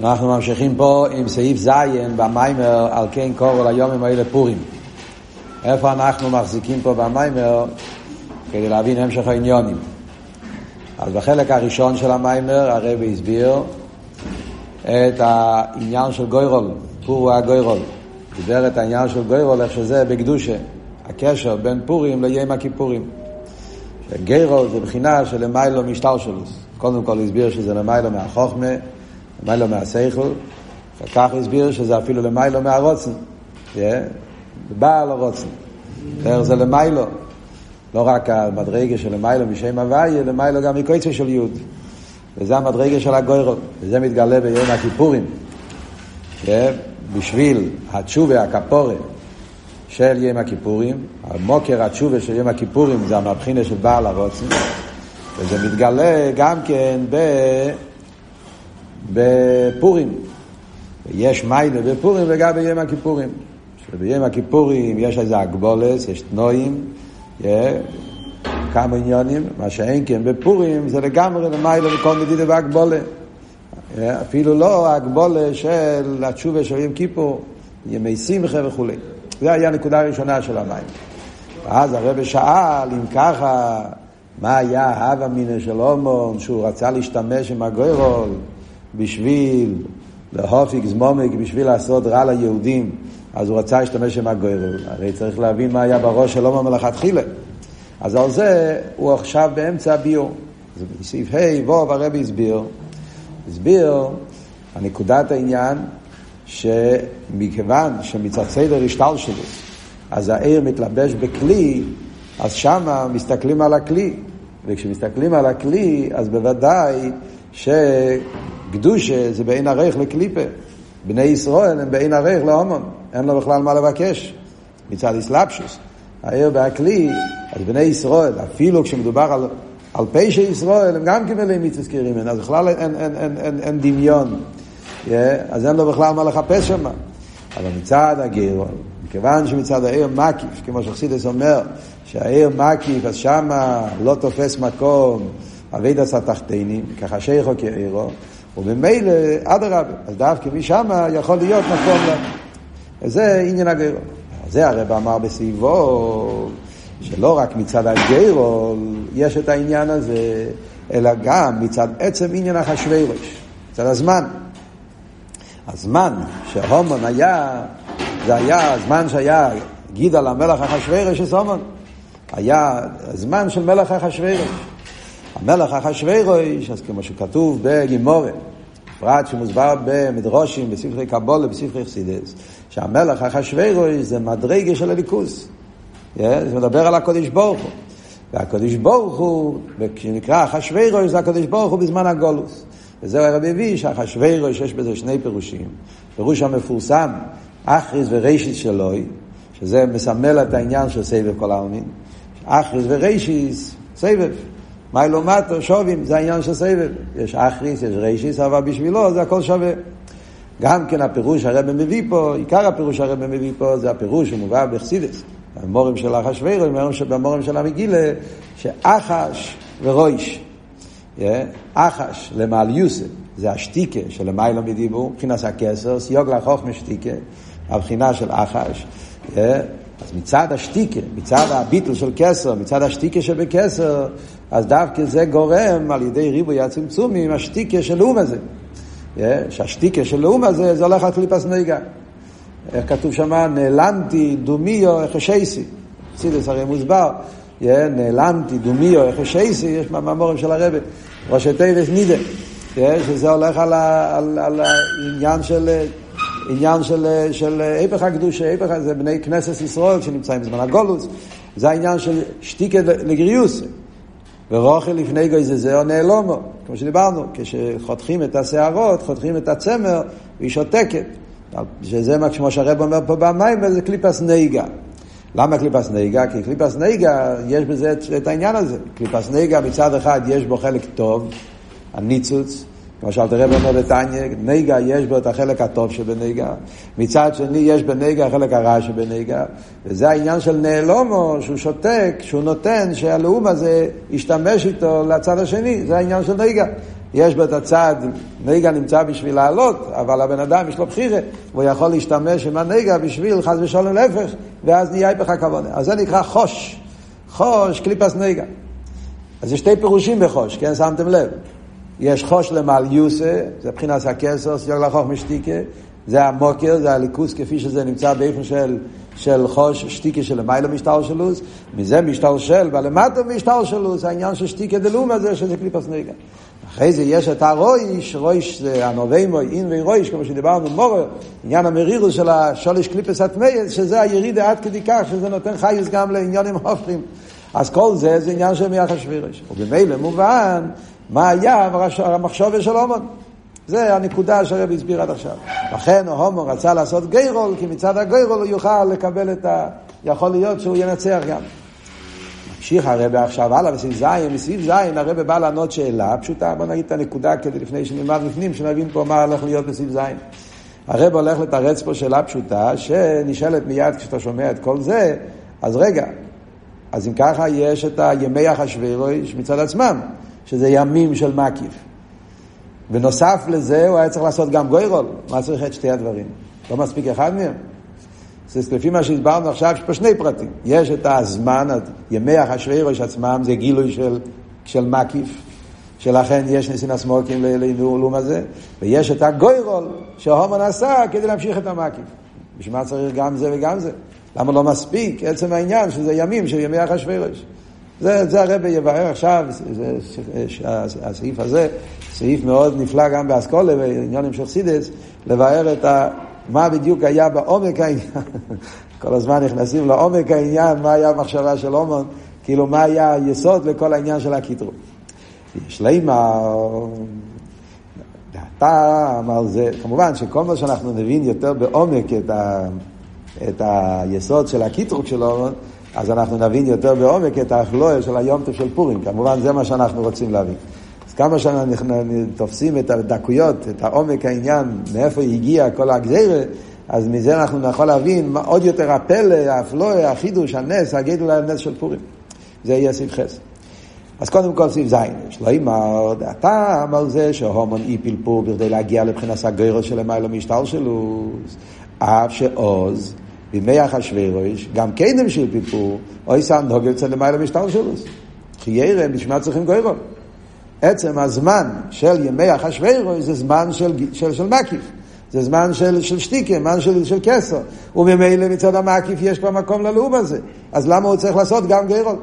אנחנו ממשיכים פה עם סעיף ז' במיימר על כן קורו ליומים האלה פורים. איפה אנחנו מחזיקים פה במיימר כדי להבין המשך העניונים. אז בחלק הראשון של המיימר הרבי הסביר את העניין של גוירול, פור הגוירול. דיבר את העניין של גוירול, איך שזה בקדושה, הקשר בין פורים ליום הכיפורים. גיירול זה בחינה של למיילו משטלשלוס. קודם כל הסביר שזה למיילו מהחוכמה, למיילו מהסייכל, אחר כך הסביר שזה אפילו למיילו מהרוצן. בעל הרוצן. איך זה למיילו. לא רק המדרגה של למיילו משם הוויה, למיילו גם מקויצה של יוד. וזה המדרגה של הגוירות, וזה מתגלה ביום הכיפורים. בשביל התשובה, הכפורת, של יום הכיפורים, המוקר התשובה של יום הכיפורים זה המבחינה של בעל הרוצן, וזה מתגלה גם כן ב... בפורים. יש מיילה בפורים וגם ביום הכיפורים. שביום הכיפורים יש איזה הגבולס, יש תנועים, yeah, כמה עניונים, מה שאין כן בפורים זה לגמרי למיילה וכל מדידה והגבולה. Yeah, אפילו לא הגבולה של התשובה של יום כיפור, ימי שמחה וכולי. זה היה הנקודה הראשונה של המים. ואז הרב שאל, אם ככה, מה היה הווה מינא של הומון, שהוא רצה להשתמש עם הגוירול בשביל להופיק זמומק, בשביל לעשות רע ליהודים, אז הוא רצה להשתמש עם הגוירול. הרי צריך להבין מה היה בראש של הומון מלכתחילה. אז על זה הוא עכשיו באמצע הביור. בסעיף ה' ו' הרבי הסביר, הסביר, הנקודת העניין, שמכיוון שמצד סדר השתלשלות, אז העיר מתלבש בכלי, אז שמה מסתכלים על הכלי. וכשמסתכלים על הכלי, אז בוודאי שקדושה זה בעין ערך לקליפה. בני ישראל הם בעין ערך להומון, אין לו בכלל מה לבקש. מצד אסלאפשוס. העיר והכלי, אז בני ישראל, אפילו כשמדובר על, על פשע ישראל, הם גם כמלאי מצווה זכירים, אז בכלל אין, אין, אין, אין, אין, אין דמיון. Yeah, אז אין לו בכלל מה לחפש שם. אבל מצד הגר, מכיוון שמצד העיר מקיף, כמו שחסידס אומר, שהעיר מקיף, אז שמה לא תופס מקום, אבי דס התחתינים, ככה שייכו כעירו, וממילא, אדרבה, אז דווקא משמה יכול להיות מקום לה. וזה עניין הגרו. זה הרב אמר בסביבו, שלא רק מצד הגרו יש את העניין הזה, אלא גם מצד עצם עניין החשווירוש, מצד הזמן. הזמן שהומן היה, זה היה הזמן שהיה גידה למלך אחשוורש של סומן. היה הזמן של מלך אחשוורש. המלך אחשוורש, אז כמו שכתוב בגימורת, בפרט שמוסבר במדרושים, בספרי קבולה, בספרי חסידס, שהמלך אחשוורש זה מדרגה של הליכוס. זה מדבר על הקודש ברוך הוא. והקודש ברוך הוא, כשנקרא אחשוורש, זה הקודש ברוך הוא בזמן הגולוס. וזהו הרב הביא שהחשווירוש יש בזה שני פירושים. פירוש המפורסם, אחריס ורישיס שלוי, שזה מסמל את העניין של סבב כל העלמין. אחריס ורישיס, סבב. מה לעומתו שובים, זה העניין של סבב. יש אחריס, יש רישיס, אבל בשבילו זה הכל שווה. גם כן הפירוש הרב מביא פה, עיקר הפירוש הרב מביא פה זה הפירוש שמובא בחסידס. המורים של אחשווירוש, במורים של המגילה, שאחש ורויש. אחש למעל יוסף, זה השתיקה של למיילא מדיבור, מבחינת הכסר, סיוג לחוכמה שתיקה, הבחינה של אחש. אז מצד השתיקה, מצד הביטל של כסר, מצד השתיקה שבכסר, אז דווקא זה גורם על ידי ריבוי הצמצומים, השתיקה של לאום הזה. שהשתיקה של לאום הזה, זה הולך על קליפס נגע. איך כתוב שמה? נעלמתי דומיו החשייסי. סידס הרי מוסבר. נעלמתי דומיו החשייסי, יש מהמורים של הרבי. ראשי תיבס נידה, שזה הולך על, על, על העניין של... עניין של, של היפך הקדושה, היפך זה בני כנסת ישראל שנמצאים בזמן הגולוס, זה העניין של שתיקה לגריוס. ורוכל לפני גוי זה זהו נעלומו, כמו שדיברנו, כשחותכים את השערות, חותכים את הצמר, והיא שותקת. שזה מה כמו שהרב אומר פה במים, וזה קליפס נהיגה. למה קליפס נהיגה? כי קליפס נהיגה, יש בזה את העניין הזה. קליפס נהיגה מצד אחד יש בו חלק טוב, הניצוץ, שאלת רב אומר בתניא, נהיגה יש בו את החלק הטוב שבנהיגה, מצד שני יש בנהיגה החלק הרע שבנהיגה, וזה העניין של נעלומו, שהוא שותק, שהוא נותן, שהלאום הזה ישתמש איתו לצד השני, זה העניין של נהיגה. יש בו את הצד, נגע נמצא בשביל לעלות, אבל הבן אדם יש לו בחירה, והוא יכול להשתמש עם הנגע בשביל חס ושלום להפך, ואז נהיה היפך הכוונה. אז זה נקרא חוש. חוש, קליפס נגע. אז יש שתי פירושים בחוש, כן? שמתם לב. יש חוש למעל יוסה, זה מבחינת הכסר, סיוג לחוך משתיקה, זה המוקר, זה הליכוס כפי שזה נמצא באיפה של, של חוש, שתיקה של למעלה משטר שלוס, מזה משטר של, ולמטה משטר שלוס, העניין של שתיקה דלום הזה, שזה קליפס נגע. אחרי זה יש את הרויש, רויש זה הנוביימו, אין ורויש, כמו שדיברנו מורר, עניין המרירוס של השולש קליפס הטמייס, שזה הירידה עד כדי כך, שזה נותן חיוס גם לעניונים הופכים. אז כל זה זה עניין של מיח השבירש. ובמילא מובן מה היה המחשוב של הומון. זה הנקודה שהרבי הסביר עד עכשיו. לכן הומון רצה לעשות גיירול, כי מצד הגיירול הוא יוכל לקבל את ה... יכול להיות שהוא ינצח גם. ממשיך הרבי עכשיו הלאה בסעיף זין, בסעיף זין הרבי בא לענות שאלה פשוטה, בוא נגיד את הנקודה כדי לפני שנלמד בפנים, שנבין פה מה הולך להיות בסעיף זין. הרב הולך לתרץ פה שאלה פשוטה, שנשאלת מיד כשאתה שומע את כל זה, אז רגע, אז אם ככה יש את הימי אחשוורוש מצד עצמם, שזה ימים של מקיף. ונוסף לזה הוא היה צריך לעשות גם גוירול, מה צריך את שתי הדברים? לא מספיק אחד מהם? אז לפי מה שהסברנו עכשיו, יש פה שני פרטים. יש את הזמן, ימי אחשוורוש עצמם, זה גילוי של, של מקיף, שלכן יש ניסין הסמוקים לעילום הזה, ויש את הגוירול שההומן עשה כדי להמשיך את המקיף. בשביל מה צריך גם זה וגם זה? למה לא מספיק עצם העניין שזה ימים של ימי אחשוורוש? זה, זה הרב יבהר עכשיו, זה, הסעיף הזה, סעיף מאוד נפלא גם באסכולה בעניינים של חסידס, לבאר את ה, מה בדיוק היה בעומק העניין. כל הזמן נכנסים לעומק העניין, מה היה המחשבה של אומן, כאילו מה היה היסוד לכל העניין של הקיטרו. יש לימה, דעתם על זה, כמובן שכל מה שאנחנו נבין יותר בעומק את ה... את היסוד של הקיטרוק של אורון, אז אנחנו נבין יותר בעומק את האכלואה של היומטף של פורים. כמובן, זה מה שאנחנו רוצים להבין. אז כמה שאנחנו תופסים את הדקויות, את העומק העניין, מאיפה הגיע כל הגזירה, אז מזה אנחנו נוכל להבין עוד יותר הפלא, האפלואה, החידוש, הנס, הגדול הנס של פורים. זה יהיה סעיף חס. אז קודם כל סעיף זין, יש לו אימר, הטעם על זה שהומון אי פלפור בכדי להגיע לבחינת הגוירו של למעלה משטר שלו, אף שעוז בימי אחשוורוש, גם כן הם של פיפור, אוי סם נוגל אצל למעלה משטר שלו. חיירה, בשביל מה צריכים גוירו? עצם הזמן של ימי אחשוורוש זה זמן של, של, של מקיף. זה זמן של, של שטיקה, זמן של, של כסר. וממילא מצד המקיף יש כבר מקום ללאום הזה. אז למה הוא צריך לעשות גם גיירול?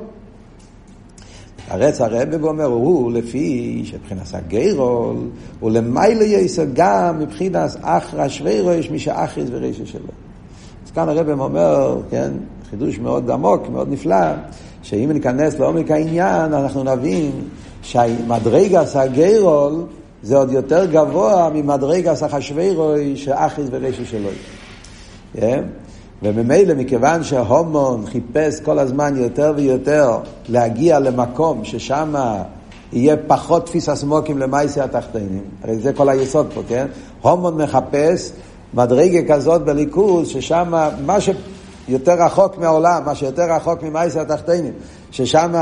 הרץ הרב ואומר, הוא לפי שבחינת הגיירול, הוא למעלה יסר גם מבחינת אחרא שווירוש, מי שאחריס ורישא שלו. אז כאן הרב אומר, כן, חידוש מאוד עמוק, מאוד נפלא, שאם ניכנס לעומק העניין, אנחנו נבין שהמדרגס הגיירול זה עוד יותר גבוה ממדרגס החשווירוי שאחריס ורישא שלו. כן? וממילא, מכיוון שההומון חיפש כל הזמן יותר ויותר להגיע למקום ששם יהיה פחות תפיס הסמוקים למעשה התחתינים, הרי זה כל היסוד פה, כן? הומון מחפש מדרגה כזאת בליכוז, ששם מה שיותר רחוק מהעולם, מה שיותר רחוק ממעשה התחתינים, ששם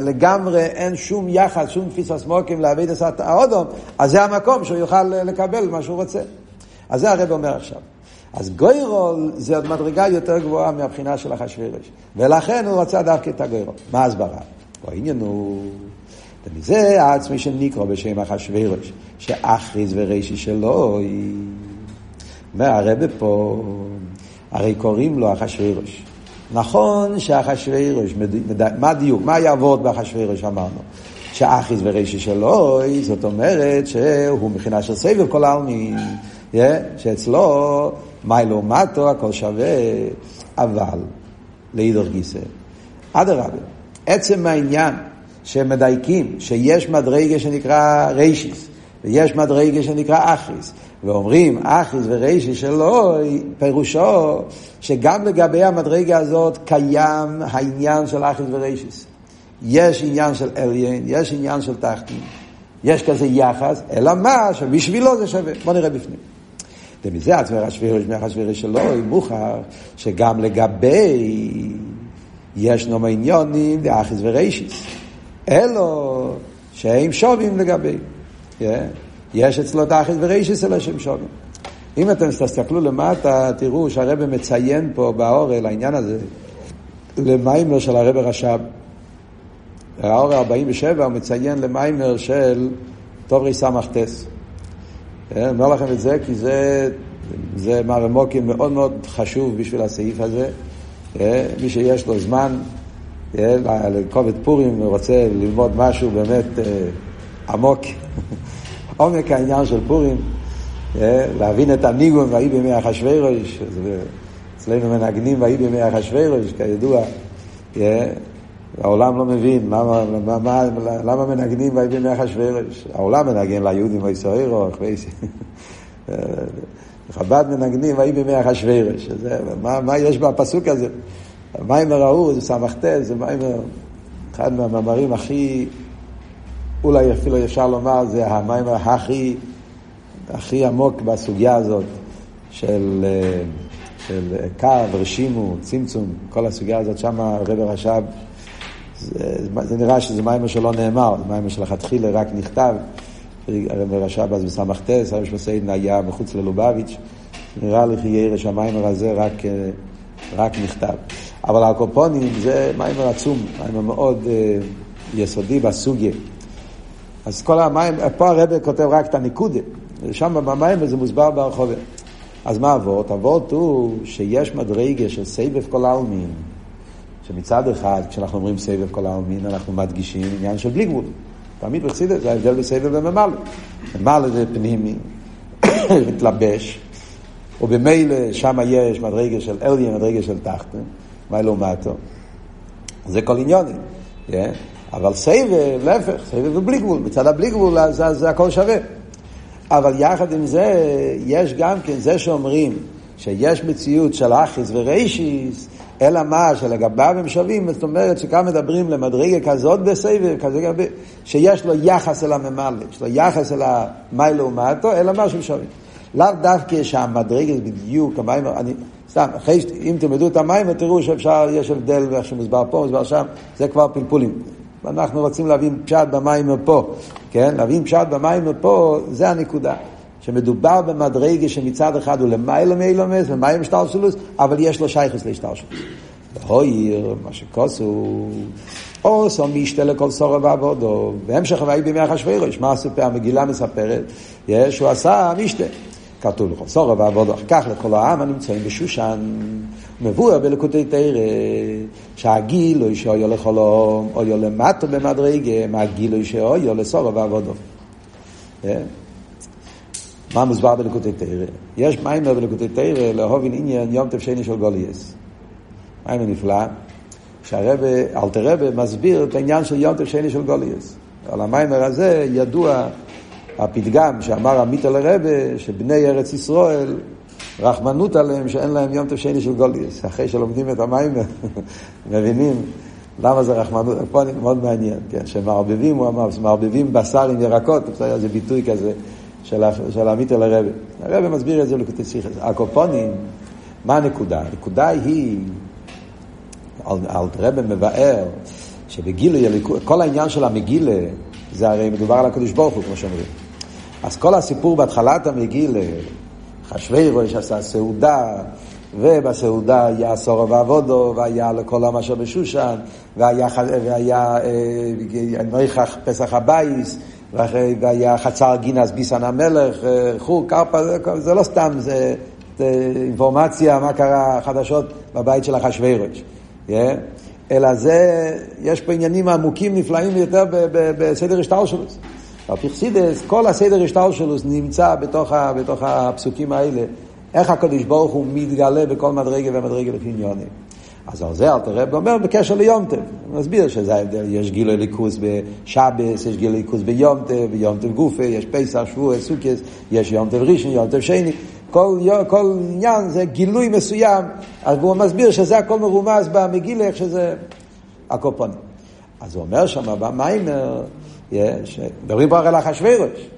לגמרי אין שום יחס, שום תפיס הסמוקים להביא את האודום, אז זה המקום שהוא יוכל לקבל מה שהוא רוצה. אז זה הרב אומר עכשיו. אז גוירול זה עוד מדרגה יותר גבוהה מהבחינה של אחשוורוש. ולכן הוא רצה דווקא את הגוירול. מה ההסברה? העניין הוא... ומזה העצמי של ניקרו בשם אחשוורוש, שאחריז ורישי שלו היא... והרבה פה, הרי קוראים לו אחשוורוש. נכון שאחשוורוש, מה הדיוק? מה יעבוד באחשוורוש אמרנו? שאחיס ורישי שלו, זאת אומרת שהוא מבחינה של סבב כל העלמין, שאצלו מיילו מטו הכל שווה, אבל לאידור גיסא. אדרבה, עצם העניין שמדייקים שיש מדרגה שנקרא ריישיס, ויש מדרגה שנקרא אחריס, ואומרים אחריס וריישיס שלו, פירושו שגם לגבי המדרגה הזאת קיים העניין של אחריס וריישיס. יש עניין של אליין, יש עניין של תחתין, יש כזה יחס, אלא מה שבשבילו זה שווה. בוא נראה בפנים. ומזה עצמך השבירו שמך השבירו שלו, היא מוכר שגם לגבי יש נום עניונים דאחיס ורישיס. אלו שהם שווים לגבי. יש אצלו תכלס ורישיס אל השם שוגן. אם אתם תסתכלו למטה, תראו שהרבא מציין פה באורל, העניין הזה, למיימר של הרבא רש"ב. האורל 47 הוא מציין למיימר של טוב רי סמ"טס. אני אומר לכם את זה כי זה, זה מרמוקים מאוד מאוד חשוב בשביל הסעיף הזה. מי שיש לו זמן לקובץ פורים ורוצה ללמוד משהו באמת עמוק, עומק העניין של פורים, להבין את הניגון והאי בימי אחשוורוש, אצלנו מנגנים והאי בימי אחשוורוש, כידוע, העולם לא מבין למה, מנגנים והאי בימי אחשוורוש. העולם מנגן ליהודים וישראל, חב"ד מנגנים ויהי בימי אחשוורוש. מה, יש בפסוק הזה? המיימר ההוא זה ס"ט, זה מיימר, אחד מהמאמרים הכי, אולי אפילו אפשר לומר, זה המיימר הכי, הכי עמוק בסוגיה הזאת של, של קו, רשימו, צמצום, כל הסוגיה הזאת, שם הרב רש"ב, זה, זה נראה שזה מיימר שלא נאמר, זה מיימר שלכתחילה רק נכתב. הרב רש"ב אז בס"ט, הרב שמסעידן היה מחוץ ללובביץ', נראה לי חיירה שהמיימר הזה רק, רק נכתב. אבל הקופונים זה מיימר עצום, מיימר מאוד uh, יסודי בסוגיה. אז כל המים, פה הרב כותב רק את הניקודה, ושם במיימר זה מוסבר ברחובה. אז מה אבות? אבות הוא שיש מדרגה של סבב כל העלמין, שמצד אחד, כשאנחנו אומרים סבב כל העלמין, אנחנו מדגישים עניין של בלי גבול. תמיד בחסידת זה ההבדל בסבב וממלא. ממלא זה פנימי, מתלבש, ובמילא שם יש מדרגה של אליה, מדרגה של תחתן, מה לעומתו? זה כל עניונים. Yeah. אבל סבב, להפך, סבב ובלי גבול. מצד הבלי גבול, אז זה הכל שווה. אבל יחד עם זה, יש גם כן, זה שאומרים שיש מציאות של אחיס וריישיס, אלא מה, שלגביו הם שווים, זאת אומרת שכאן מדברים למדרגה כזאת בסבב, כזה גבי, שיש לו יחס אל הממלא, יש לו יחס אל המי לעומתו, אלא מה שהם שווים. לאו דווקא שהמדרגה זה בדיוק, המים, אני, סתם, אחרי, אם תלמדו את המים, תראו שאפשר, יש הבדל ואיך שמוסבר פה, מוסבר שם, זה כבר פלפולים. אנחנו רוצים להבין פשט במים פה, כן? להבין פשט במים פה, זה הנקודה. שמדובר במדרגה שמצד אחד הוא למעלה מאילומס ומים משטלשלוס, אבל יש לו שייכוס להשתלשלוס. בהויר, מה שכוסו, או סו משתה לכל סורו ועבודו, בהמשך הוואי בימי אחשוורוש, מה הסופר, המגילה מספרת, יש, הוא עשה משתה. כתוב לכל סורו ועבודו, אחר כך לכל העם הנמצאים בשושן, מבואר בלקוטי תרא, שהגילוי שאויו לחולום, אויו למטו במדרגה, מהגילוי שאויו לסורו ועבודו. מה מוסבר בלקוטי תרא? יש מיימר בלקוטי תרא להובין עניין יום טף שני של גוליאס. מיימר נפלא, שהרבה, אלתר מסביר את העניין של יום טף שני של גוליאס. על המיימר הזה ידוע הפתגם שאמר עמית על הרבה, שבני ארץ ישראל, רחמנות עליהם שאין להם יום טף שני של גוליאס. אחרי שלומדים את המיימר, מבינים למה זה רחמנות, פה מאוד מעניין, כן, שמערבבים, הוא אמר, שמערבבים בשר עם ירקות, זה ביטוי כזה. של עמית אל הרבי. הרבי מסביר את זה לקוטי סיכס. הקופונים, מה הנקודה? הנקודה היא, אלתרבה מבאר, שבגילה, כל העניין של המגילה, זה הרי מדובר על הקדוש ברוך הוא, כמו שאומרים. אז כל הסיפור בהתחלת המגילה, חשווי ראש עשה סעודה, ובסעודה היה סורו ועבודו, והיה לכל עם אשר בשושן, והיה, והיה אה, פסח הבייס, והיה חצר גינס ביסן המלך, אה, חור, קרפה, זה לא סתם, זה, אינפורמציה מה קרה חדשות בבית של אחשוורוש. Yeah? אלא זה, יש פה עניינים עמוקים נפלאים יותר בסדר השטר שלו. בפרסידס, כל הסדר השטר שלו נמצא בתוך, ה, בתוך הפסוקים האלה. איך הקדוש ברוך הוא מתגלה בכל מדרגה ומדרגה לפי עניונים. אז על זה אלתר רב אומר בקשר ליומטב. הוא מסביר שזה ההבדל, יש גילוי ליכוס בשבס, יש גילוי ליכוס ביומטב, ביומטב גופה, יש פסח, שבוע, סוכס, יש יומטב ראשון, יומטב שני. כל, כל עניין זה גילוי מסוים, אז הוא מסביר שזה הכל מרומז במגילה, איך שזה הקופונים. אז הוא אומר שם במיימר, מדברים פה הרי על אחשוורוש.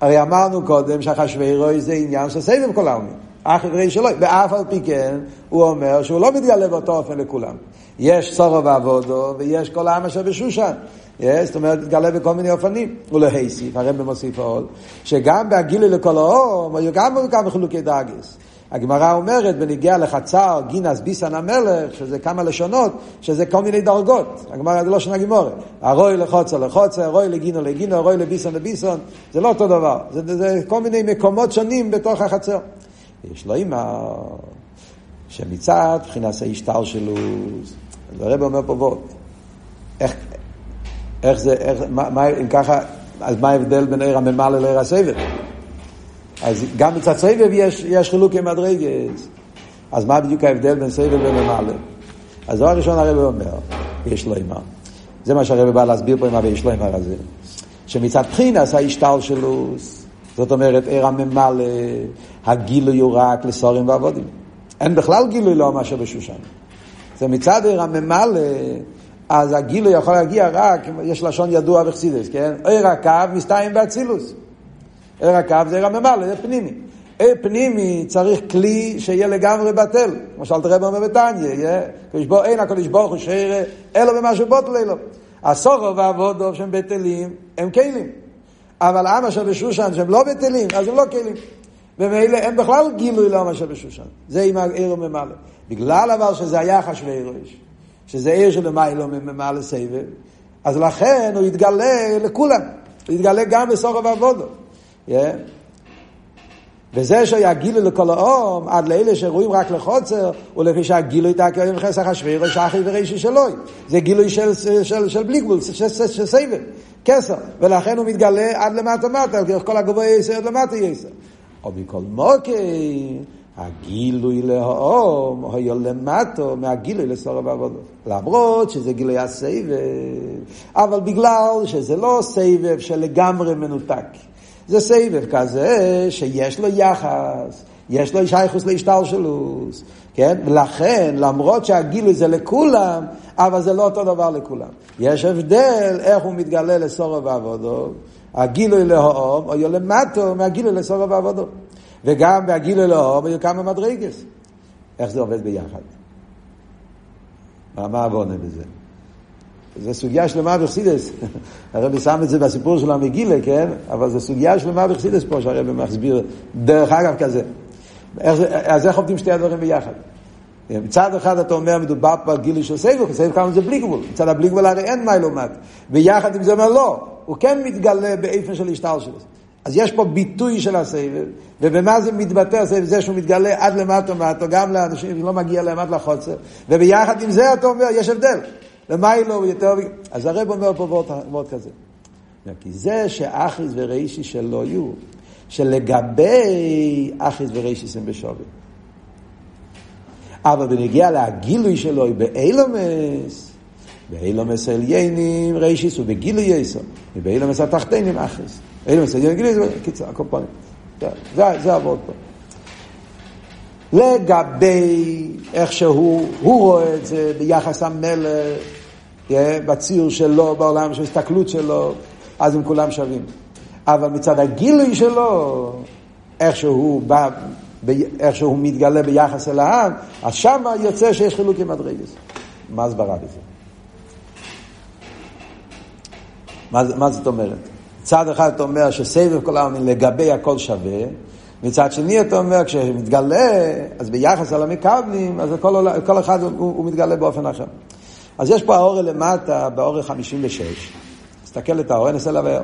הרי אמרנו קודם שאחשוורוש זה עניין של סבב כל העלמין. אחרי שלו, ואף על פי כן, הוא אומר שהוא לא מתגלה באותו אופן לכולם. יש סורו ועבודו, ויש כל העם אשר בשושן. זאת אומרת, מתגלה בכל מיני אופנים. ולהיסיף, הרב מוסיף עוד, שגם בהגילוי לכל האום, היו גם כמה חילוקי דאגס. הגמרא אומרת בניגיע לחצר גינס ביסן המלך, שזה כמה לשונות, שזה כל מיני דרגות. הגמרא זה לא שנה גימורת. הרוי לחוצר לחוצר, הרוי לגינו לגינו, הרוי לביסון לביסון, זה לא אותו דבר. זה, זה כל מיני מקומות שונים בתוך החצר. יש לו אימא, שמצד מבחינת ההשתל שלו, אז הרב אומר פה בוא, איך, איך זה, איך, מה, מה, אם ככה, אז מה ההבדל בין עיר הממלא לעיר הסבב? אז גם מצד סבב יש, יש חילוקי מדרגס. אז מה בדיוק ההבדל בין סבב וממלא? אז דבר ראשון הרב אומר, יש לו אימה. זה מה שהרב בא להסביר פה עם ה"ויש לו אימה" הזה. שמצד בחינס ההשתל שלו, זאת אומרת עיר הממלא, הגילוי הוא רק לסורים ועבודים. אין בכלל גילוי לא מאשר בשושן. זה מצד עיר הממלא, אז הגילוי יכול להגיע רק, יש לשון ידוע בחסידס, כן? עיר הקו מסתיים באצילוס. עיר הקו זה עיר הממלא, זה פנימי. עיר פנימי צריך כלי שיהיה לגמרי בטל. למשל תראה אומר בתניא, אין הקדוש ברוך הוא שעיר אלו במה שבוטל אלו. הסורו והעבודו שהם בטלים, הם כלים. אבל עם אשר בשושן שהם לא בטלים, אז הם לא כלים. ומילא אין בכלל גילוי לעם אשר בשושן. זה עם העיר וממלא. בגלל אבל שזה היה חשווירוש, שזה עיר שלמיילו ממלא סבב, אז לכן הוא יתגלה לכולם. הוא יתגלה גם בסורו ועבודו. Yeah. וזה שהיה גילוי לכל האום, עד לאלה שרואים רק לחוצר, ולפי שהגילוי תקר עם חסך השביר, שחי ורישי שלוי. זה גילוי של, של, של, של בלי גבול, של, של, של סבב, כסר. ולכן הוא מתגלה עד למטה מטה, כל הגבוה יסר עד למטה יסר. או מכל מוקי, הגילוי לאום היה למטו מהגילוי לסורב העבודות. למרות שזה גילוי הסבב, אבל בגלל שזה לא סבב שלגמרי מנותק. זה סבב כזה שיש לו יחס, יש לו שייכוס להשתלשלוס, כן? ולכן, למרות שהגילוי זה לכולם, אבל זה לא אותו דבר לכולם. יש הבדל איך הוא מתגלה לסורב העבודות. הגילוי להום היו למטו מהגילוי לסורב העבודות. וגם בהגילוי להום היו כמה מדרגס. איך זה עובד ביחד? מה הבונה בזה? זו סוגיה שלמה בחסידס. הרבי שם את זה בסיפור של המגילה, כן? אבל זו סוגיה שלמה בחסידס פה שהרבי מסביר דרך אגב כזה. איך, אז איך עובדים שתי הדברים ביחד? מצד אחד אתה אומר מדובר פה על גילוי של סייבו, סייבו כמה זה בלי גבול. מצד הבלי גבול הרי אין מיילומט. ויחד עם זה אומר לא, הוא כן מתגלה באיפן של השטר שלו. אז יש פה ביטוי של הסבב, ובמה זה מתבטא הסבב? זה שהוא מתגלה עד למטה ומטה, גם לאנשים שלא מגיע להם עד לחוצר, וביחד עם זה אתה אומר, יש הבדל. למיילו הוא יותר... אז הרב אומר פה וורט כזה. כי זה שאחיס ורישי שלא יהיו, שלגבי אחיס ורישיס הם בשווי. אבל בנגיע להגילוי שלו באילומס, באילומס עליינים רישיס ובגילוי יסו, ובאילומס התחתינים אחיס. אילומס עליינים גילוי, קיצר, הקומפונים. זה עבוד פה. לגבי איך שהוא, הוא רואה את זה ביחס המלך, בציור שלו, בעולם של הסתכלות שלו, אז הם כולם שווים. אבל מצד הגילוי שלו, איך שהוא בא, איך שהוא מתגלה ביחס אל העם, אז שם יוצא שיש חילוק עם מדרגס. מה הסברה בזה? מה, מה זאת אומרת? מצד אחד אתה אומר שסבב כל העם לגבי הכל שווה, מצד שני אתה אומר, כשמתגלה, אז ביחס על המקבלים, אז כל, כל אחד הוא, הוא מתגלה באופן אחר. אז יש פה האור למטה, באור 56. תסתכל את האור, ננסה לבאר.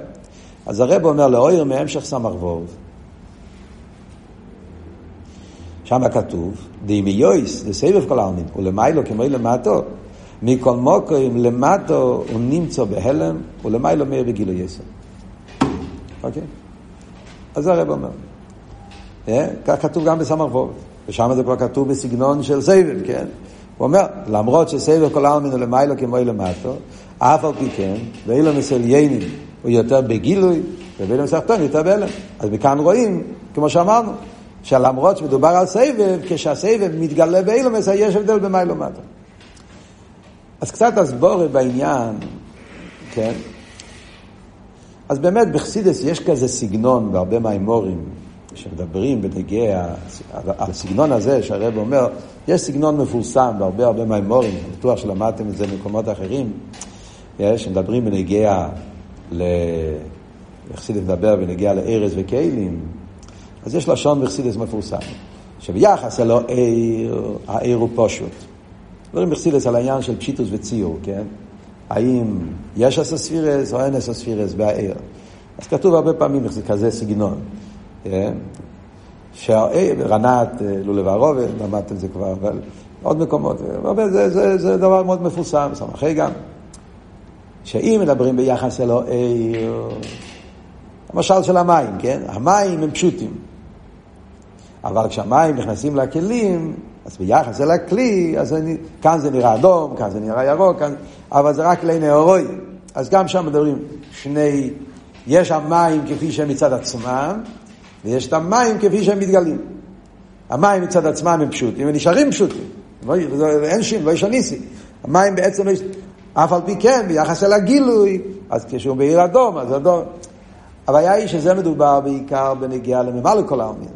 אז הרב אומר לאויר מהמשך סמ"ך ווב. שם כתוב, דאמי יויס, דסבב כל העלמין, ולמיילו כמו למטו, מכל מוקרים למטו הוא נמצא בהלם, ולמיילו מאיר בגילו יסר. אוקיי? אז הרב אומר. אה? כך כתוב גם בסמ"ך ווב. ושם זה כבר כתוב בסגנון של סבב, כן? הוא אומר, למרות שסבב כל העלמין הוא למיילו כמו למטו, אף על פי כן, ואילו מסליינים הוא יותר בגילוי, ואילו מסחתון יותר בהלם. אז מכאן רואים, כמו שאמרנו, שלמרות שמדובר על סבב, כשהסבב מתגלה באילומס, יש הבדל במיילו מטו. אז קצת הסבורת בעניין, כן? אז באמת בחסידס יש כזה סגנון בהרבה מהאמורים שמדברים בנגיע, הסגנון הזה שהרב אומר, יש סגנון מפורסם בהרבה הרבה מהאמורים, אני בטוח שלמדתם את זה במקומות אחרים, שמדברים בנגיע ל... חסידס מדבר בנגיע לארז וכלים, אז יש לשון בחסידס מפורסם, שביחס אלו עיר, העיר הוא פשוט. מדברים בחסידס על העניין של פשיטוס וציור, כן? האם יש אסספירס או אין אסספירס בעיר. אז כתוב הרבה פעמים זה כזה סגנון. רנת, לולב הרובד, למדתם את זה כבר, אבל עוד מקומות, אבל זה, זה, זה דבר מאוד מפורסם, סמכי גם. שאם מדברים ביחס אלוהי, המשל של המים, כן? המים הם פשוטים. אבל כשהמים נכנסים לכלים, אז ביחס אל הכלי, אז אני, כאן זה נראה אדום, כאן זה נראה ירוק, כאן, אבל זה רק כלי נאורוי. אז גם שם מדברים שני, יש המים כפי שהם מצד עצמם, ויש את המים כפי שהם מתגלים. המים מצד עצמם הם פשוטים, הם נשארים פשוטים. לא, אין שין, לא יש הניסי. המים בעצם, לא אף על פי כן, ביחס אל הגילוי, אז כשהוא בעיר אדום, אז אדום. הבעיה היא שזה מדובר בעיקר בנגיעה לממלא כל העלמין.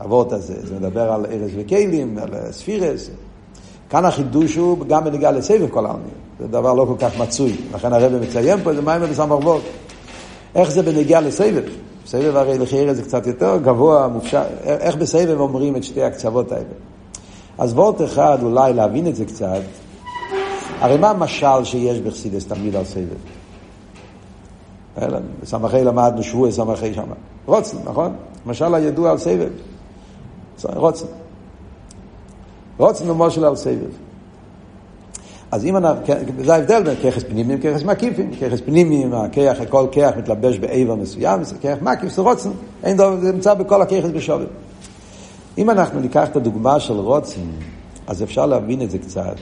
האבות הזה, זה מדבר על ארז וכלים, על ספירס. כאן החידוש הוא גם בנגיעה לסבב כל העלמין. זה דבר לא כל כך מצוי. לכן הרב מציין פה, זה מים בסמ"ך איך זה בנגיעה לסבב? סבב הרי לכי ארז זה קצת יותר גבוה, מופשט. איך בסבב אומרים את שתי הקצוות האלה? אז וורט אחד, אולי להבין את זה קצת, הרי מה המשל שיש בחסידס תמיד על סבב? בסמכי למדנו שבוע סמכי שמה. רוצן, נכון? משל הידוע על סבב. רוצן. רוצן הוא משל על סבב. אז אם אנחנו, זה ההבדל בין ככס פנימיים וככס מקיפים. ככס פנימיים, הכיח, כל כיח מתלבש בעבר מסוים, כיח מקיף זה רוצן. אין דבר, זה נמצא בכל הכיחס בשווה. אם אנחנו ניקח את הדוגמה של רוצן, אז אפשר להבין את זה קצת.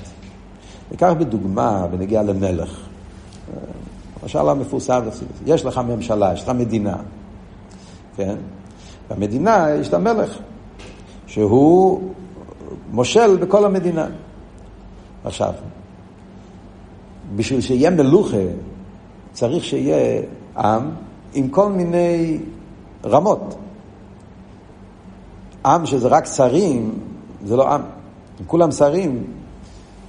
ניקח בדוגמה בנגיע למלך. למשל המפורסם, יש לך ממשלה, יש לך מדינה, כן? במדינה יש את המלך, שהוא מושל בכל המדינה. עכשיו, בשביל שיהיה מלוכה, צריך שיהיה עם עם כל מיני רמות. עם שזה רק שרים, זה לא עם. אם כולם שרים,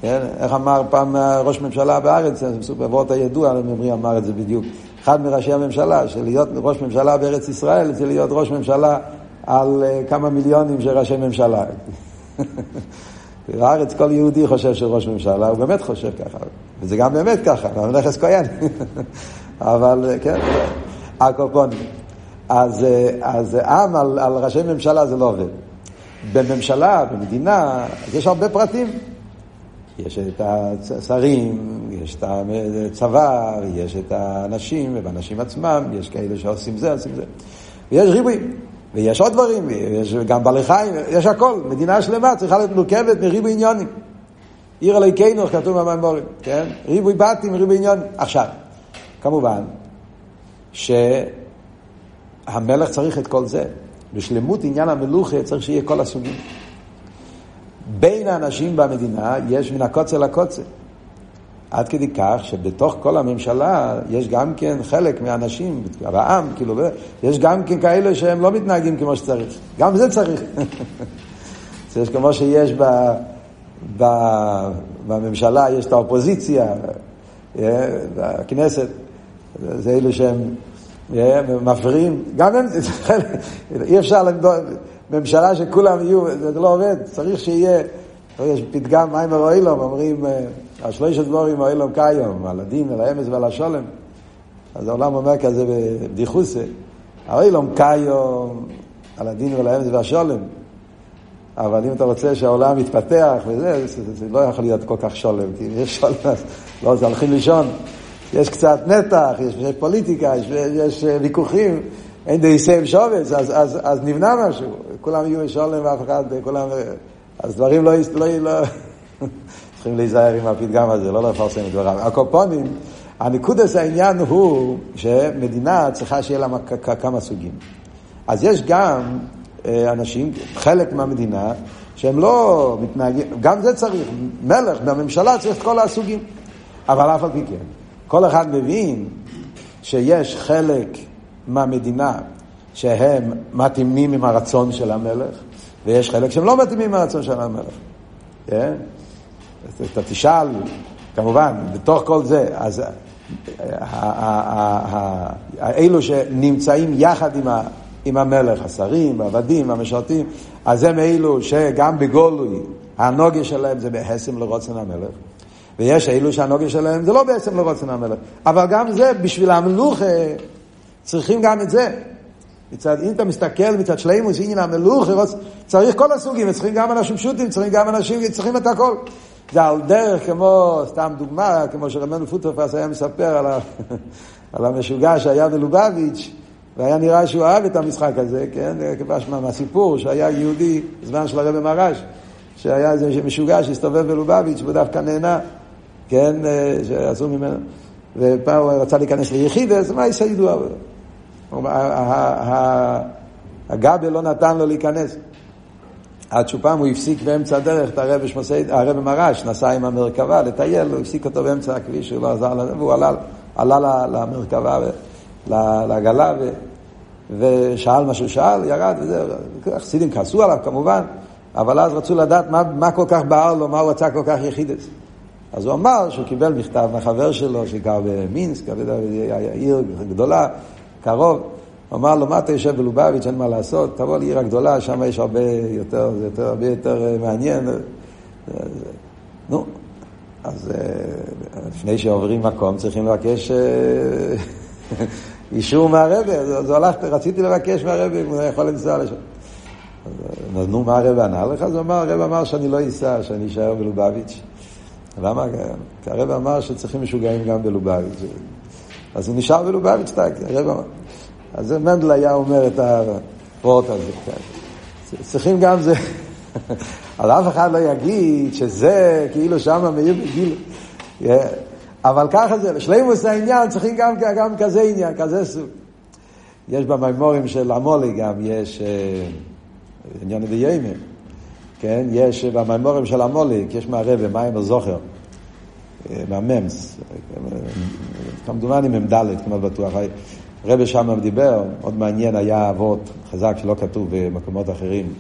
כן? איך אמר פעם ראש ממשלה בארץ, בעבורת הידוע, ממרי אמר את זה בדיוק. אחד מראשי הממשלה, שלהיות ראש ממשלה בארץ ישראל, זה להיות ראש ממשלה על אה, כמה מיליונים של ראשי ממשלה. בארץ כל יהודי חושב שראש ממשלה, הוא באמת חושב ככה. וזה גם באמת ככה, אבל נכס כהן. אבל אה, כן, הקופונים. אז, אה, אז עם על, על ראשי ממשלה זה לא עובד. בממשלה, במדינה, יש הרבה פרטים. יש את השרים, יש את הצבא, יש את האנשים, ובאנשים עצמם, יש כאלה שעושים זה, עושים זה. ויש ריבוי, ויש עוד דברים, ויש גם בעלי חיים, יש הכל. מדינה שלמה צריכה להיות מורכבת מריבוי עניונים. עיר אלוהינו, כתוב במימורים, כן? ריבוי בתים, ריבוי עניונים. עכשיו, כמובן, שהמלך צריך את כל זה. בשלמות עניין המלוכה צריך שיהיה כל הסוגים. בין האנשים במדינה יש מן הקוצר לקוצר. עד כדי כך שבתוך כל הממשלה יש גם כן חלק מהאנשים, העם, כאילו, יש גם כן כאלה שהם לא מתנהגים כמו שצריך. גם זה צריך. זה כמו שיש ב, ב, בממשלה, יש את האופוזיציה, אה, בכנסת, זה אלו שהם אה, מפריעים, גם הם, אי אפשר למדוד. ממשלה שכולם יהיו, זה לא עובד, צריך שיהיה, יש פתגם מים הרואילום, אומרים, אה, השלוש דבורים האילום קיום, על הדין, על האמס ועל השולם. אז העולם אומר כזה בבדיחוסה, האילום קיום, על הדין ועל האמס והשולם. אבל אם אתה רוצה שהעולם יתפתח וזה, זה, זה לא יכול להיות כל כך שולם, כי אם יש שולם, אז לא, זה הולכים לישון. יש קצת נתח, יש, יש פוליטיקה, יש, יש ויכוחים. אין די סיים שובץ, אז, אז, אז נבנה משהו. כולם יהיו שולם ואף אחד, כולם... אז דברים לא... לא, לא צריכים להיזהר עם הפתגם הזה, לא לפרסם את דבריו. הקופונים, הנקודס העניין הוא שמדינה צריכה שיהיה לה כמה סוגים. אז יש גם אה, אנשים, חלק מהמדינה, שהם לא מתנהגים, גם זה צריך, מלך בממשלה צריך את כל הסוגים. אבל אף על פי כן, כל אחד מבין שיש חלק מהמדינה שהם מתאימים עם הרצון של המלך, ויש חלק שהם לא מתאימים עם הרצון של המלך. כן? אתה תשאל, כמובן, בתוך כל זה, אז אלו שנמצאים יחד עם, ה, עם המלך, השרים, העבדים, המשרתים, אז הם אלו שגם בגולוי, הנוגה שלהם זה בהסם לרוצן המלך. ויש אלו שהנוגה שלהם זה לא בעצם לרוצן המלך. אבל גם זה, בשביל המלוכה, צריכים גם את זה. מצד, אם אתה מסתכל מצד שלימוס, עניין המלוכה, צריך כל הסוגים, צריכים גם אנשים פשוטים, צריכים גם אנשים, צריכים את הכל. זה על דרך כמו, סתם דוגמה, כמו שרמנו פוטרפס היה מספר על, ה, על המשוגע שהיה בלובביץ', והיה נראה שהוא אהב את המשחק הזה, כן? כמשמע מהסיפור שהיה יהודי בזמן של הרבי מרש, שהיה איזה משוגע שהסתובב בלובביץ' ודווקא נהנה, כן? שעשו ממנו, ופעם הוא רצה להיכנס ליחידס, מה יש ידוע? הגבל לא נתן לו להיכנס. עד שפעם הוא הפסיק באמצע הדרך את הרבי שמוסי, הרבי מרש נסע עם המרכבה לטייל, הוא הפסיק אותו באמצע הכביש, הוא לא עזר לו, והוא עלה, עלה למרכבה, לעגלה, ושאל מה שהוא שאל, ירד וזהו. החסידים כעסו עליו כמובן, אבל אז רצו לדעת מה, מה כל כך בער לו, מה הוא רצה כל כך יחידס. אז הוא אמר שהוא קיבל מכתב מהחבר שלו שגר במינסק, עיר גדולה, קרוב. הוא אמר לו, מה אתה יושב בלובביץ', אין מה לעשות, תבוא לעיר הגדולה, שם יש הרבה יותר, זה יותר, הרבה יותר אה, מעניין. נו, אז אה, לפני שעוברים מקום צריכים לבקש אה, אישור מהרבה, אז הלכתי, רציתי לבקש מהרבה אם הוא יכול לנסוע לשם. אז נו, מה הרב ענה לך? אז הוא אמר, הרב אמר שאני לא אסע, שאני אשאר בלובביץ'. למה? כי הרב אמר שצריכים משוגעים גם בלובביץ'. אז הוא נשאר בלובביץ', הרב אמר. אז מנדל היה אומר את הפורט הזה. כן. צריכים גם זה, אבל אף אחד לא יגיד שזה כאילו שם מאיר בגיל. אבל ככה זה, לשלימוס העניין צריכים גם, גם כזה עניין, כזה סוג. יש במימורים של המולי גם, יש אה, עניין דיימה, כן? יש במימורים של המולי, יש מהרבה, מים הזוכר, אה, מהממס, כמדומני מ"ד, כמעט בטוח. רבי שם דיבר, מאוד מעניין היה אבות חזק שלא כתוב במקומות אחרים.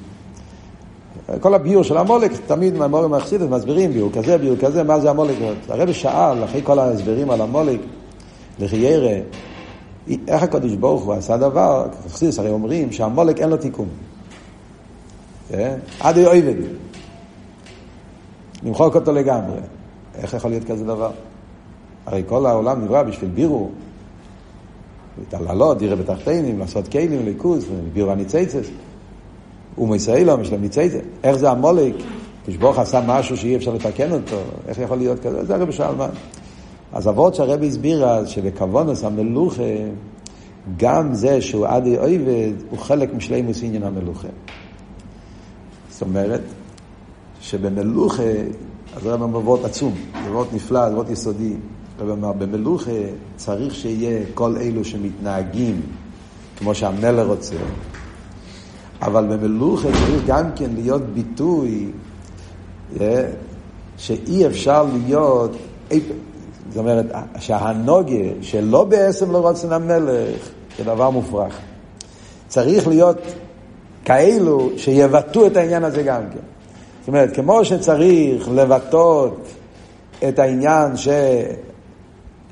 כל הביור של המולק, תמיד מהמורים האכסידות מסבירים ביור כזה, ביור כזה, מה זה המולק. הרבי שאל, אחרי כל ההסברים על המולק, לחיירה, איך הקדוש ברוך הוא עשה דבר, אכסידות הרי אומרים שהמולק אין לו תיקון. כן? עד היו עבד. למחוק אותו לגמרי. איך יכול להיות כזה דבר? הרי כל העולם נברא בשביל בירו, להתעללות, דירה בתחתינים, לעשות כלים, ליכוז, בירו הניצייצס. אומו ישראלום, יש להם ניצייצס. איך זה המולק? כשברוך עשה משהו שאי אפשר לתקן אותו, איך יכול להיות כזה? זה הרבי שאלמן. אז אבות שהרבי הסבירה שבכוונוס המלוכה, גם זה שהוא עדי אויבד, הוא חלק משלימוס עניין המלוכה. זאת אומרת, שבמלוכה, אז אומר וורט עצום, זה וורט נפלא, זה וורט יסודי. הרב אמר, במלוכה צריך שיהיה כל אלו שמתנהגים כמו שהמלך רוצה, אבל במלוכה צריך גם כן להיות ביטוי אה, שאי אפשר להיות, זאת אומרת, שהנוגה שלא בעצם לא רוצן המלך, זה דבר מופרך. צריך להיות כאלו שיבטאו את העניין הזה גם כן. זאת אומרת, כמו שצריך לבטאות את העניין ש...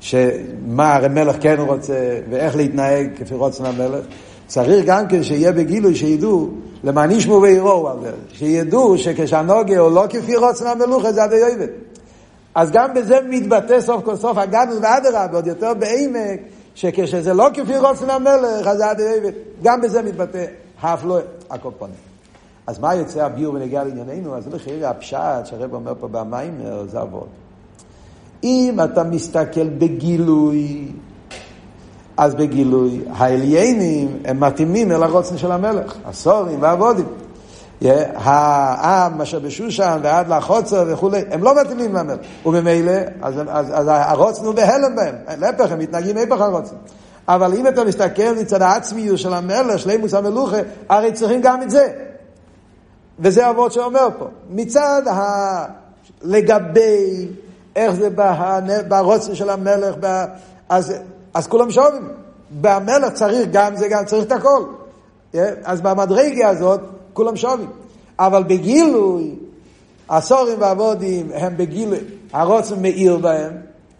שמה הרי מלך כן רוצה ואיך להתנהג כפי רוצן המלך, צריך גם כן שיהיה בגילוי שידעו למען ישמו ויראו על זה, שידעו שכשהנוגה הוא לא כפי רוצן המלוכה זה עדי עבד. אז גם בזה מתבטא סוף כל סוף הגדול ואדרבה, עוד יותר בעמק, שכשזה לא כפי רוצן המלך אז זה עדי עבד. גם בזה מתבטא האף לא הקופונים. אז מה יוצא הביור ונגיע לענייננו? אז לכי הפשט שהרב אומר פה במיימר זה אבות. אם אתה מסתכל בגילוי, אז בגילוי העליינים הם מתאימים אל הרוצן של המלך, הסורים והעבודים. העם אשר בשושן ועד לחוצר וכולי, הם לא מתאימים למלך. וממילא, אז, אז, אז הרוצן הוא בהלם בהם. להפך, הם מתנהגים היפך הרוצן. אבל אם אתה מסתכל מצד העצמיות של המלך, שלימוס המלוכה, הרי צריכים גם את זה. וזה אבות שאומר פה. מצד ה... לגבי איך זה ברוצן של המלך, אז, אז כולם שווים. במלך צריך גם זה, גם צריך את הכל. אז במדרגה הזאת כולם שווים. אבל בגילוי, הסורים והעבודים הם בגילוי, הרוצן מאיר בהם,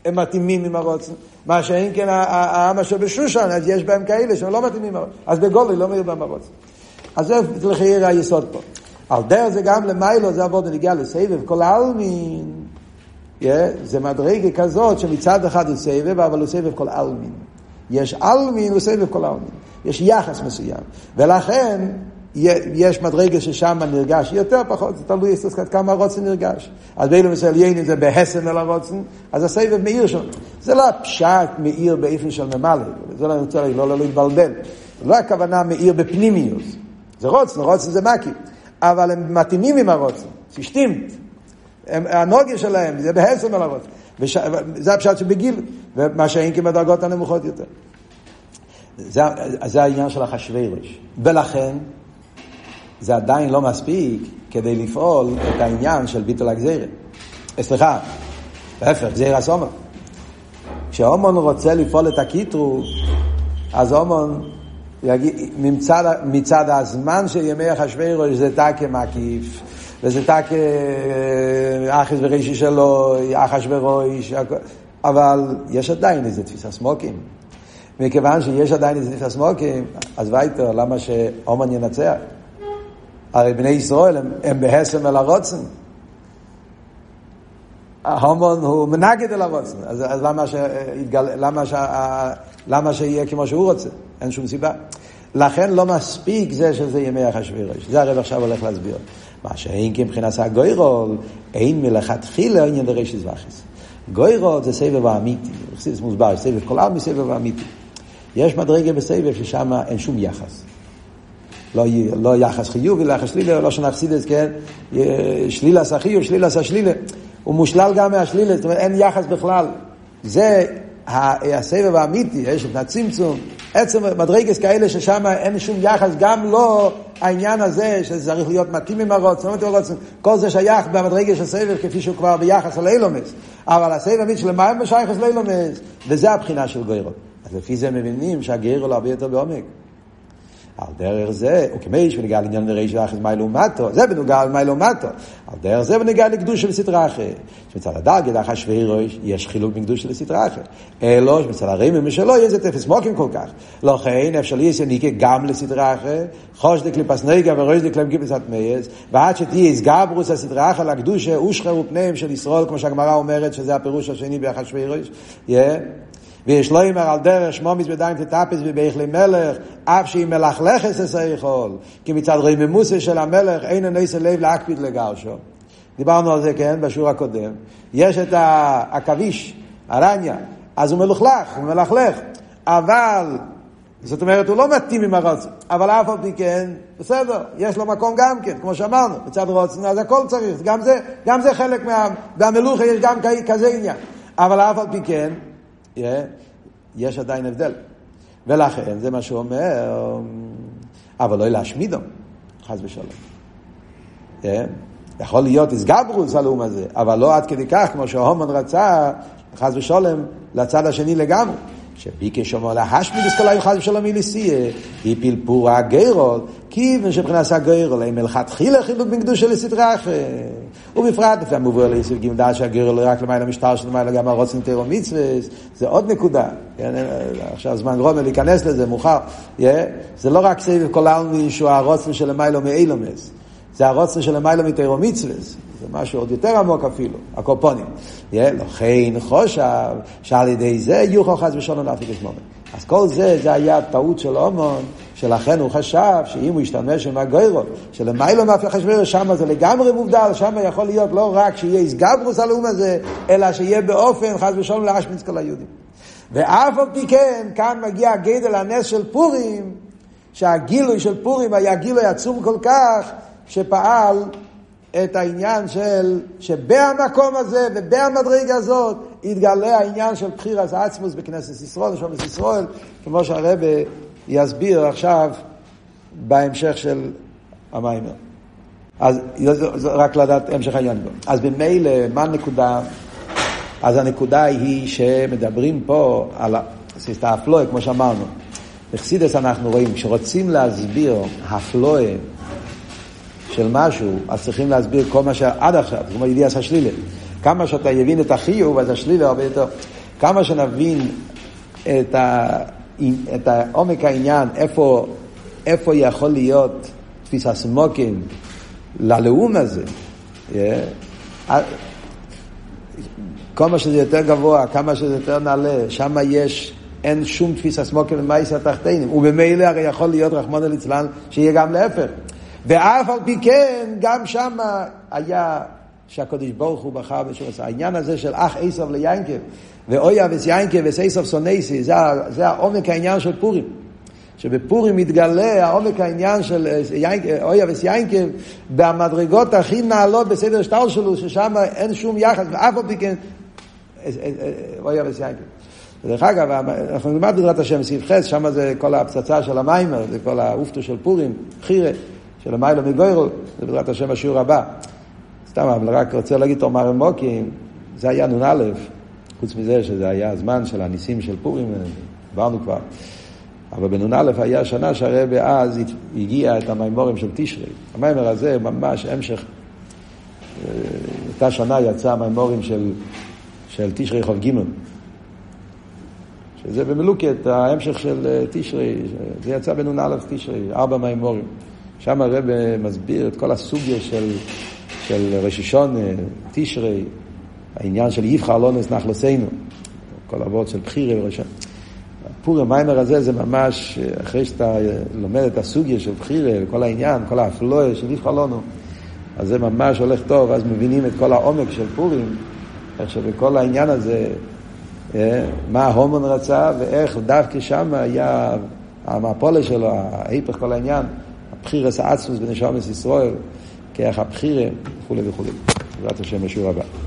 הם מתאימים עם הרוצן. מה שאין כן העם אשר בשושן, אז יש בהם כאלה שהם לא מתאימים. אז בגולי לא מאיר בהם הרוצן. אז זה לכי היסוד פה. על דרך זה גם למיילו, זה עבוד נגיע לסבב, כל העלמין. Yeah, זה מדרגה כזאת שמצד אחד הוא סבב, אבל הוא סבב כל עלמין. יש עלמין, הוא סבב כל עלמין. יש יחס מסוים. ולכן, יש מדרגה ששם נרגש יותר פחות, זה תלוי עד כמה הרוצן נרגש. אז באילו מסליינים זה בהסם אל הרוצן, אז הסבב מאיר שם. זה לא פשט מאיר באיפן של ממלא, זה לא רוצה לא, לא להתבלבל. לא הכוונה מאיר בפנימיוס. זה רוצן, רוצן זה מקי. אבל הם מתאימים עם הרוצן, ששתימת. הנוגיה שלהם, זה אל הרוצן. וש... זה הפשט שבגיל, ומה שאין כבדרגות הנמוכות יותר. זה, זה העניין של החשווירש. ולכן, זה עדיין לא מספיק כדי לפעול את העניין של ביטול הגזירה. סליחה, להפך, גזירה סומה. כשהומון רוצה לפעול את הקיטרו, אז הומון, מצד, מצד הזמן של ימי אחשוורוש זה תקה מקיף, וזה אה, אחס ורישי שלו, אחשוורוש, אבל יש עדיין איזה תפיסה סמוקים. מכיוון שיש עדיין איזה תפיסה סמוקים, אז וייטר, למה שהומן ינצח? הרי בני ישראל הם, הם בהסם אל הרוצן. ההומון הוא מנגד אל הרוצן, אז, אז למה, שיתגל, למה, ש, למה שיהיה כמו שהוא רוצה? אין שום סיבה. לכן לא מספיק זה שזה ימי אחשוורוש. זה הרב עכשיו הולך להסביר. מה שאין כי מבחינת הגוירול, אין מלכתחילה עניין דרשת וחס. גוירול זה סבב האמיתי, זה מוסבר, סבב כל עם מסבב האמיתי. יש מדרגה בסבב ששם אין שום יחס. לא, לא יחס חיובי, לא יחס שלילה, לא שנחסידס, כן? שלילה עשה חיוב, שלילה עשה שלילה. הוא מושלל גם מהשלילה, זאת אומרת, אין יחס בכלל. זה הסבב האמיתי, יש את הצמצום, עצם מדרגס כאלה ששם אין שום יחס, גם לא העניין הזה שזה צריך להיות מתאים עם הרוצן, לא כל זה שייך במדרגס הסבב כפי שהוא כבר ביחס לאילומס. אבל הסבב האמיתי של הם שייך לאילומס, וזה הבחינה של גוירות. אז לפי זה מבינים שהגיירו הרבה יותר בעומק. על דרך זה, וכמש ונגע לעניין לריש ואחז מי לעומתו, זה בנוגע למי לעומתו. על דרך זה ונגע לקדוש של סטרה אחרת. שמצד הדרגת אחשווי ראש, יש חילוק מקדוש של סטרה אחרת. אלו שמצד הרמי משלו יש את אפס מוקים כל כך. לכן אפשר להיות ניקה גם לסטרה אחרת, חוש דקליפס נגע וראש דקלם גיפס מייס, ועד שתהיה הסגברוס הסטרה אחרת לקדושה ושחרו פניהם של ישראל, כמו שהגמרא אומרת שזה הפירוש השני באחשווי ראש. ויש לו אמר על דרך שמו מזבדיים תטפס ובאיכלי מלך, אף שהיא מלכלכת עשה יכול, כי מצד רמימוסה של המלך אין הנס לב להקפיד לגרשו. דיברנו על זה, כן, בשיעור הקודם. יש את העכביש, הרניה, אז הוא מלוכלך, הוא מלכלך, אבל, זאת אומרת, הוא לא מתאים עם הרוצן, אבל אף על פי כן, בסדר, יש לו מקום גם כן, כמו שאמרנו, מצד רוצן, אז הכל צריך, גם זה, גם זה חלק מה... והמלוכה יש גם כזה עניין. אבל אף על פי כן, יש עדיין הבדל. ולכן, זה מה שהוא אומר, אבל לא להשמידו, חס ושלום. יכול להיות איסגברוס על האום הזה, אבל לא עד כדי כך, כמו שההומן רצה, חס ושלום, לצד השני לגמרי. שביקש אומר להשמיד אסכולה חס ושלום מליסיה, הפיל פורה גיירול, כיוון שבחינת הגיירול, הם מלכתחילה חילוק בין קדושה לסדרה אחרת. ובפרט, לפי המובוא ליסוד גימל דעת שהגיירול רק למעלה משטר של למעלה גם הרוצן תירו מצווה, זה עוד נקודה. כן, עכשיו זמן רומר להיכנס לזה, מאוחר. זה לא רק סביב כל העלמין שהוא הרוצן של למעלה מאילומס. זה הרוצן של למעלה מתירו מצווה. זה משהו עוד יותר עמוק אפילו, הקופונים. לכן חושב שעל ידי זה יוכל חס ושלום להפיק את מומן. אז כל זה, זה היה טעות של אומון, שלכן הוא חשב שאם הוא ישתמש עם הגוירות, שלמיילו מאפי חשברו, שם זה לגמרי מובדל, שם יכול להיות לא רק שיהיה איסגברוס האום הזה, אלא שיהיה באופן חס ושלום להשמיץ כל היהודים. ואף על פי כן, כאן מגיע הגדל הנס של פורים, שהגילוי של פורים היה גילוי עצום כל כך, שפעל את העניין של, שבמקום הזה ובמדרגה הזאת יתגלה העניין של בחירס עצמוס בכנסת ישראל, נשומת ישראל, כמו שהרבא יסביר עכשיו בהמשך של המיימר. אז רק לדעת המשך העניין בו. אז במילא, מה הנקודה? אז הנקודה היא שמדברים פה על האפלואה, כמו שאמרנו. בחסידס אנחנו רואים, כשרוצים להסביר הפלואה של משהו, אז צריכים להסביר כל מה שעד עכשיו, כמו ידיעס השלילה. כמה שאתה יבין את החיוב, אז השלילה הרבה יותר. כמה שנבין את, ה, את עומק העניין, איפה, איפה יכול להיות תפיסה סמוקים ללאום הזה, yeah. כל מה שזה יותר גבוה, כמה שזה יותר נעלה, שם יש, אין שום תפיסה סמוקים למייס התחתינים, וממילא הרי יכול להיות רחמנא ליצלן שיהיה גם להפך. ואף על פי כן, גם שם היה שהקדוש ברוך הוא בחר בשביל העניין הזה של אח עשב ליינקב, ואויה וסיינקב וסייסב סונייסי, זה, זה העומק העניין של פורים. שבפורים מתגלה העומק העניין של אה, אויה וסיינקב במדרגות הכי נעלות בסדר שטר שלו, ששם אין שום יחס, ואף על פי כן אה, אה, אויה וסיינקב. דרך אגב, אנחנו נלמד בעזרת השם סעיף חס, שם זה כל הפצצה של המיימר, זה כל האופטו של פורים, חירה, של המיילו מגוירו, זה בעזרת השם השיעור הבא. סתם, אבל רק רוצה להגיד תומר מוקים, זה היה נ"א, חוץ מזה שזה היה הזמן של הניסים של פורים, דיברנו כבר. אבל בנ"א היה שנה שהרבה אז הגיע את המימורים של תשרי. המיימר הזה ממש המשך, אותה שנה יצא המימורים של, של תשרי חוב ג' שזה במלוקת ההמשך של תשרי, זה יצא בנ"א תשרי, ארבע מימורים. שם הרב מסביר את כל הסוגיה של, של רשישון, תשרי, העניין של יבחר לא נסנח לסינו, כל אבות של בחירה וראשון. פור המיימר הזה זה ממש, אחרי שאתה לומד את הסוגיה של בחירה וכל העניין, כל האפלואה של יבחר לנו, אז זה ממש הולך טוב, אז מבינים את כל העומק של פורים, איך שבכל העניין הזה, אה, מה ההומון רצה ואיך דווקא שם היה המפולה שלו, ההיפך כל העניין, הבחירס האצמוס בנשומס ישראל, כאיך הבחירה וכולי וכולי. בעזרת השם בשיעור הבא.